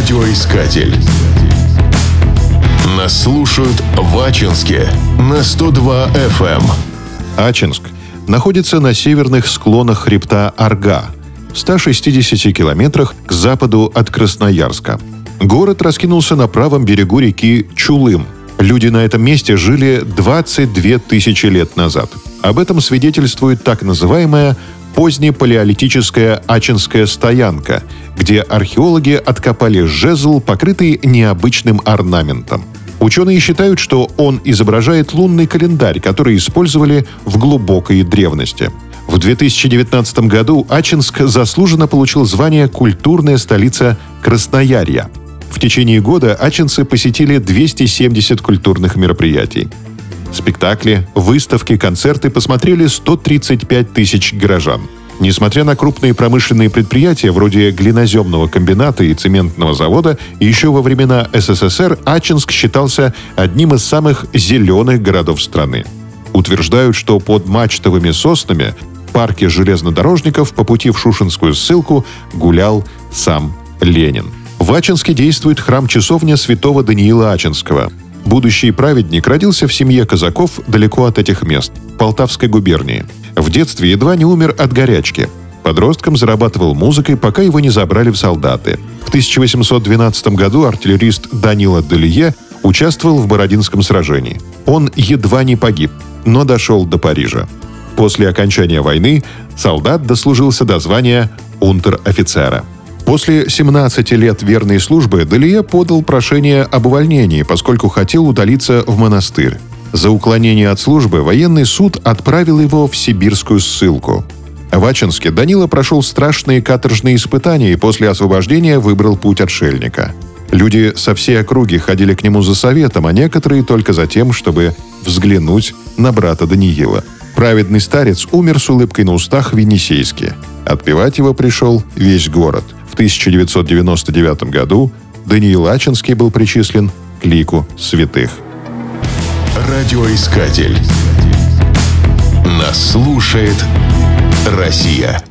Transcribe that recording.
Радиоискатель. Нас слушают в Ачинске на 102 FM. Ачинск находится на северных склонах хребта Арга, в 160 километрах к западу от Красноярска. Город раскинулся на правом берегу реки Чулым. Люди на этом месте жили 22 тысячи лет назад. Об этом свидетельствует так называемая позднепалеолитическая Ачинская стоянка, где археологи откопали жезл, покрытый необычным орнаментом. Ученые считают, что он изображает лунный календарь, который использовали в глубокой древности. В 2019 году Ачинск заслуженно получил звание «Культурная столица Красноярья». В течение года ачинцы посетили 270 культурных мероприятий. Спектакли, выставки, концерты посмотрели 135 тысяч горожан. Несмотря на крупные промышленные предприятия вроде глиноземного комбината и цементного завода, еще во времена СССР Ачинск считался одним из самых зеленых городов страны. Утверждают, что под мачтовыми соснами в парке железнодорожников по пути в Шушинскую ссылку гулял сам Ленин. В Ачинске действует храм-часовня святого Даниила Ачинского. Будущий праведник родился в семье казаков далеко от этих мест, Полтавской губернии. В детстве едва не умер от горячки. Подростком зарабатывал музыкой, пока его не забрали в солдаты. В 1812 году артиллерист Данила Делие участвовал в Бородинском сражении. Он едва не погиб, но дошел до Парижа. После окончания войны солдат дослужился до звания унтер-офицера. После 17 лет верной службы Делие подал прошение об увольнении, поскольку хотел удалиться в монастырь. За уклонение от службы военный суд отправил его в сибирскую ссылку. В Ачинске Данила прошел страшные каторжные испытания и после освобождения выбрал путь отшельника. Люди со всей округи ходили к нему за советом, а некоторые только за тем, чтобы взглянуть на брата Даниила. Праведный старец умер с улыбкой на устах в Енисейске. Отпевать его пришел весь город – 1999 году Даниил Ачинский был причислен к лику святых. Радиоискатель. Нас слушает Россия.